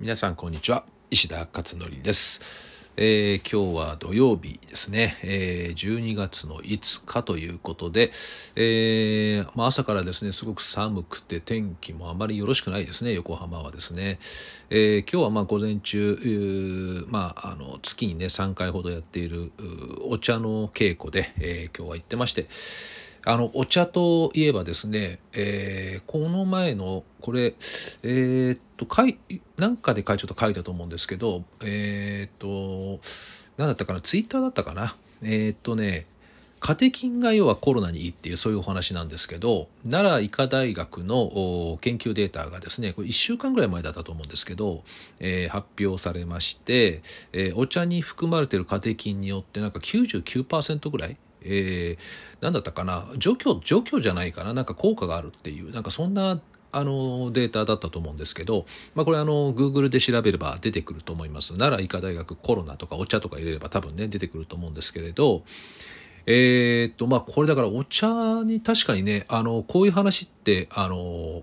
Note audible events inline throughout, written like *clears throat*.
皆さんこんにちは。石田勝則です、えー今日は土曜日ですね、えー12月の5日ということで、えーまあ、朝からですねすごく寒くて天気もあまりよろしくないですね。横浜はですね、え今日はま午前中、まあ、あの月にね3回ほどやっているお茶の稽古で、え今日は行ってましてあのお茶といえばですね、えーこの前のこれえーっと書いなんかで書いちょっと書いたと思うんですけどえーっと何だったかなツイッターだったかな？えっとねカテキンが要はコロナにいいっていうそういうお話なんですけど奈良医科大学の研究データがですねこれ1週間ぐらい前だったと思うんですけど、えー発表されまして、えーお茶に含まれているカテキンによってなんか99%ぐらいえー、なんだったかな？除去除去じゃないかな？なんか効果があるっていう。なんかそんなあのデータだったと思うんですけど、まあ、これあの Google で調べれば出てくると思います。奈良医科大学コロナとかお茶とか入れれば多分ね出てくると思うんですけれどえーっとまあこれだからお茶に確かにねあのこういう話ってあの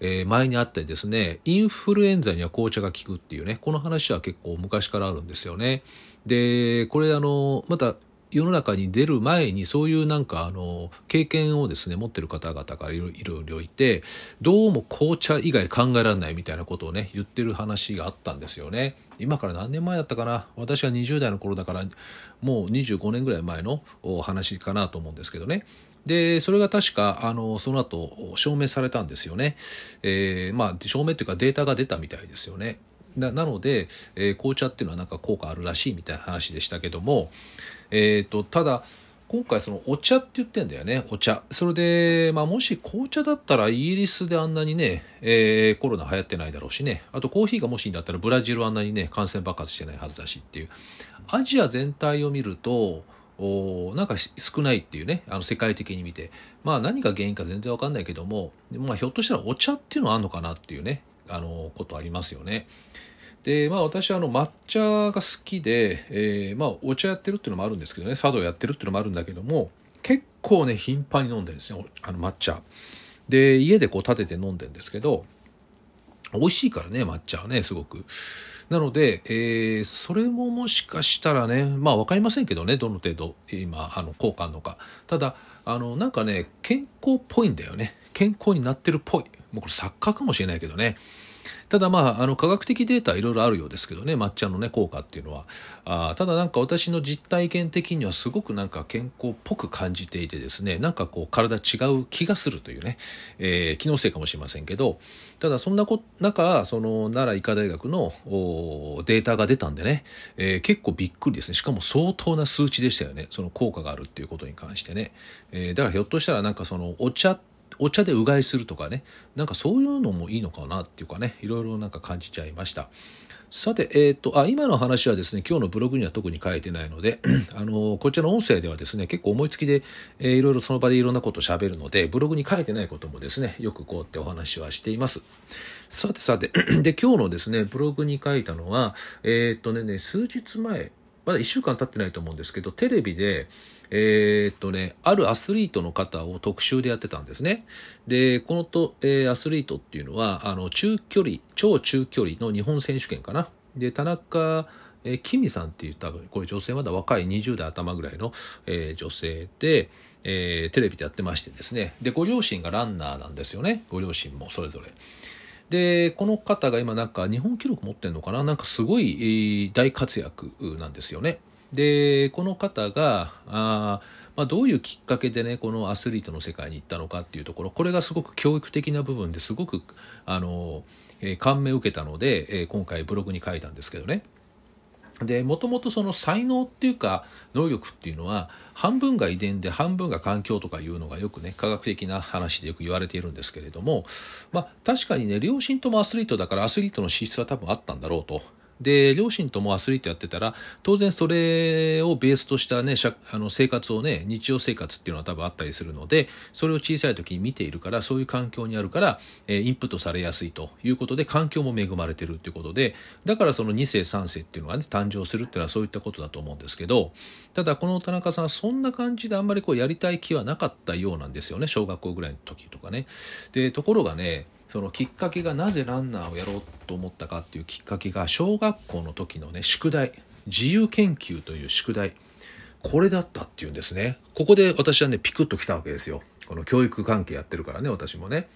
えー前にあってですねインフルエンザには紅茶が効くっていうねこの話は結構昔からあるんですよね。でこれあのまた世の中に出る前にそういうなんかあの経験をですね持ってる方々がいろいろいろいてどうも紅茶以外考えられないみたいなことをね言ってる話があったんですよね。今から何年前だったかな？私が20代の頃だからもう25年ぐらい前の話かなと思うんですけどね。でそれが確かあのその後証明されたんですよね、えーまあ証明っていうかデータが出たみたいですよね。なので、えー紅茶っていうのはなんか効果あるらしいみたいな話でしたけども、えー、とただ今回そのお茶って言ってんだよねお茶。それで、まあ、もし紅茶だったらイギリスであんなにね、えーコロナ流行ってないだろうしね。あとコーヒーがもしいいんだったらブラジルはあんなにね感染爆発してないはずだしっていう。アジア全体を見るとおなんか少ないっていうねあの世界的に見て。まあ何が原因か全然わかんないけども、まあ、ひょっとしたらお茶っていうのはあるのかなっていうね。あのことありますよね。でまあ私はあの抹茶が好きで、えーまあお茶やってるっていうのもあるんですけどね。茶道やってるっていうのもあるんだけども結構ね頻繁に飲んでるんですよあの抹茶。で家でこう立てて飲んでるんですけど美味しいからね抹茶はねすごく。なので、えーそれももしかしたらねまあ分かりませんけどねどの程度今あの効果あるのか。ただあのなんかね健康っぽいんだよね。健康になってるっぽい。もうこれ錯覚かもしれないけどね。ただまああの科学的データはいろいろあるようですけどね。抹茶のね効果っていうのは。あただなんか私の実体験的にはすごくなんか健康っぽく感じていてですね。なんかこう体違う気がするというね、えー気のせいかもしれませんけど。ただそんなこ中その奈良医科大学のデータが出たんでね、えー結構びっくりですね。しかも相当な数値でしたよね。その効果があるっていうことに関してね、えーだからひょっとしたらなんかそのお茶お茶でうがいするとかね。なんかそういうのもいいのかなっていうかね。いろいろなんか感じちゃいました。さて、えー、とあ今の話はですね今日のブログには特に書いてないので *clears throat* あのこちらの音声ではですね結構思いつきで、えーいろいろその場でいろんなことを喋るのでブログに書いてないこともですねよくこうってお話はしています。さてさて *clears throat* で今日のですねブログに書いたのはえっ、とねね数日前まだ1週間経ってないと思うんですけどテレビでえーっとね、あるアスリートの方を特集でやってたんですね。で、このと、えーアスリートっていうのは、あの、中距離、超中距離の日本選手権かな。で、田中、えー、キミさんっていう多分、これ女性まだ若い20代頭ぐらいの、えー女性で、えーテレビでやってましてですね。で、ご両親がランナーなんですよね。ご両親もそれぞれ。でこの方が今なんか日本記録持ってるのかな？なんかすごい、大活躍なんですよね。でこの方があまあ、どういうきっかけでねこのアスリートの世界に行ったのかっていうところこれがすごく教育的な部分ですごくあの、えー感銘を受けたので、えー今回ブログに書いたんですけどね。でもともとその才能っていうか能力っていうのは半分が遺伝で半分が環境とかいうのがよくね科学的な話でよく言われているんですけれどもまあ確かにね両親ともアスリートだからアスリートの資質は多分あったんだろうと。で両親ともアスリートやってたら当然それをベースとした、ね、あの生活をね日常生活っていうのは多分あったりするのでそれを小さい時に見ているからそういう環境にあるから、えーインプットされやすいということで環境も恵まれてるということでだからその2世3世っていうのがね誕生するっていうのはそういったことだと思うんですけどただこの田中さんはそんな感じであんまりこうやりたい気はなかったようなんですよね小学校ぐらいの時とかね。でところがねそのきっかけがなぜランナーをやろうと思ったかっていうきっかけが小学校の時のね宿題。自由研究という宿題。これだったっていうんですね。ここで私はねピクッときたわけですよ。この教育関係やってるからね私もね。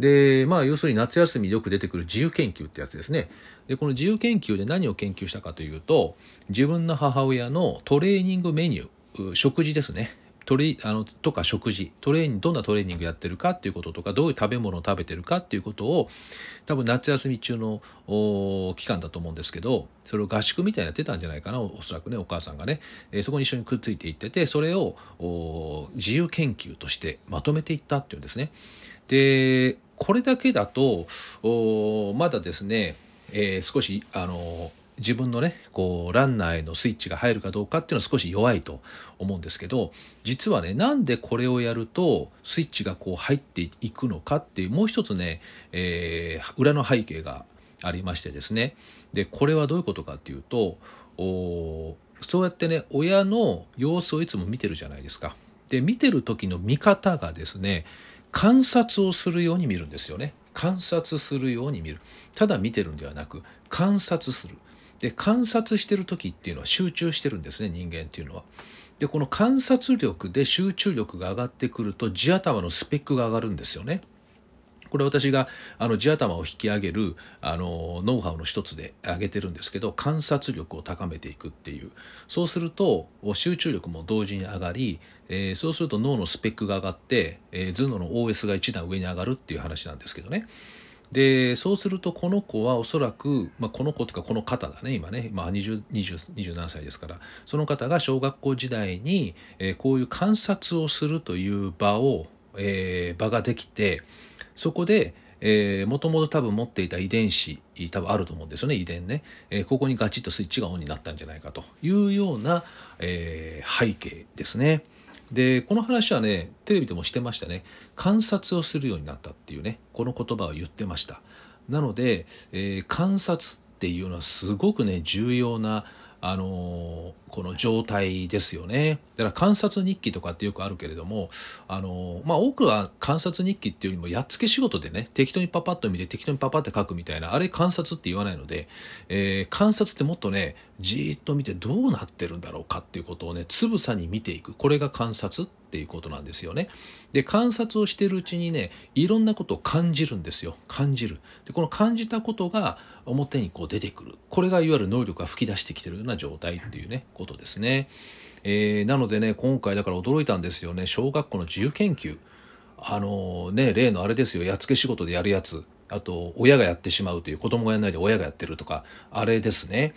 でまあ要するに夏休みよく出てくる自由研究ってやつですね。でこの自由研究で何を研究したかというと自分の母親のトレーニングメニュー食事ですね。トレあのとか食事トレーニングどんなトレーニングやってるかっていうこととかどういう食べ物を食べてるかっていうことを多分夏休み中の期間だと思うんですけどそれを合宿みたいにやってたんじゃないかなおそらくねお母さんがね、えー、そこに一緒にくっついていっててそれを自由研究としてまとめていったっていうんですね。でこれだけだとまだですね、えー、少しあの自分のねこうランナーへのスイッチが入るかどうかっていうのは少し弱いと思うんですけど実はねなんでこれをやるとスイッチがこう入っていくのかっていうもう一つね、えー、裏の背景がありましてですねでこれはどういうことかっていうとおそうやってね親の様子をいつも見てるじゃないですか。で見てる時の見方がですね観察をするように見るんですよね。観察するように見る。ただ見てるんではなく観察する。で観察してる時っていうのは集中してるんですね人間っていうのは。でこの観察力で集中力が上がってくると地頭のスペックが上がるんですよね。これ私があの地頭を引き上げるあのノウハウの一つで挙げてるんですけど観察力を高めていくっていうそうすると集中力も同時に上がり、えー、そうすると脳のスペックが上がって、えー、頭脳の OS が一段上に上がるっていう話なんですけどね。でそうするとこの子はおそらく、まあ、この子というかこの方だね今ね、まあ20、20, 20何歳ですから。その方が小学校時代に、えー、こういう観察をするという場を、えー、場ができてそこでもともと多分持っていた遺伝子多分あると思うんですよね遺伝ね、えー、ここにガチッとスイッチがオンになったんじゃないかというような、えー、背景ですね。でこの話はねテレビでもしてましたね。観察をするようになったっていうね。この言葉を言ってました。なので、えー、観察っていうのはすごくね重要なあのこの状態ですよね。だから観察日記とかってよくあるけれども、あのまあ、多くは観察日記っていうよりもやっつけ仕事でね、適当にパパッと見て適当にパパって書くみたいな、あれ観察って言わないので、えー、観察ってもっとね、じーっと見てどうなってるんだろうかっていうことをね、つぶさに見ていく。これが観察っていうことなんですよね。で、観察をしてるうちにね、いろんなことを感じるんですよ。感じる。で、この感じたことが表にこう出てくる。これがいわゆる能力が吹き出してきてるような状態っていうね、ことですね。えー、なのでね、今回だから驚いたんですよね。小学校の自由研究。あのね、例のあれですよ。やっつけ仕事でやるやつ。あと、親がやってしまうという、子供がやらないで親がやってるとか、あれですね。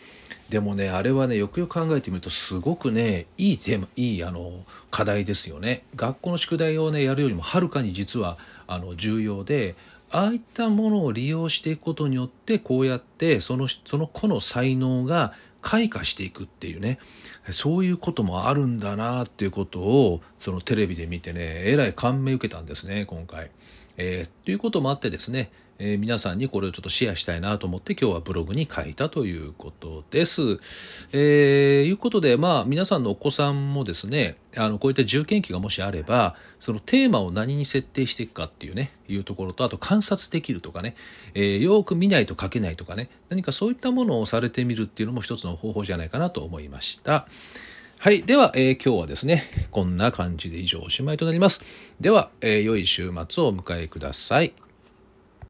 でもね、あれはね、よくよく考えてみると、すごくね、いいテーマ、いい、あの、課題ですよね。学校の宿題をね、やるよりもはるかに実は、あの、重要で、ああいったものを利用していくことによってこうやってそのその子の才能が開花していくっていうねそういうこともあるんだなっていうことをそのテレビで見てねえらい感銘受けたんですね今回。えー、ということもあってですねえー、皆さんにこれをちょっとシェアしたいなと思って今日はブログに書いたということです。えー、いうことで、まあ皆さんのお子さんもですね、あのこういった重研究がもしあれば、そのテーマを何に設定していくかっていうね、いうところと、あと観察できるとかね、えー、よく見ないと書けないとかね、何かそういったものをされてみるっていうのも一つの方法じゃないかなと思いました。はい。では、えー、今日はですね、こんな感じで以上おしまいとなります。では、えー、良い週末をお迎えください。